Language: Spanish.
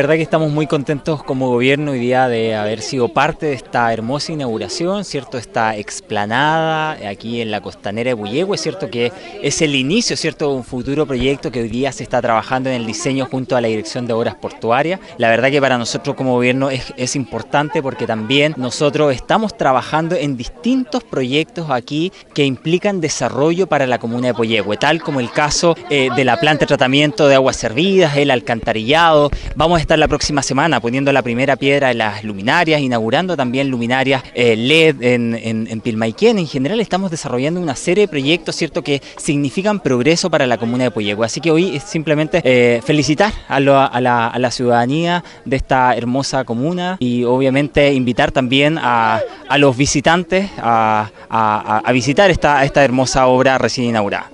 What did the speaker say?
La verdad que estamos muy contentos como gobierno hoy día de haber sido parte de esta hermosa inauguración, ¿cierto? Esta explanada aquí en la costanera de Puyehue, ¿cierto? Que es el inicio, ¿cierto? De un futuro proyecto que hoy día se está trabajando en el diseño junto a la Dirección de Obras Portuarias. La verdad que para nosotros como gobierno es, importante porque también nosotros estamos trabajando en distintos proyectos aquí que implican desarrollo para la comuna de Puyehue, tal como el caso eh, de la planta de tratamiento de aguas servidas, el alcantarillado. Vamos a estar la próxima semana poniendo la primera piedra de las luminarias, inaugurando también luminarias eh, LED en, en, en Pilmaiquén. En general estamos desarrollando una serie de proyectos cierto que significan progreso para la comuna de Puyehue. Así que hoy es simplemente eh, felicitar a, lo, a, la, a, la, ciudadanía de esta hermosa comuna y obviamente invitar también a, los visitantes a, visitar esta hermosa obra recién inaugurada.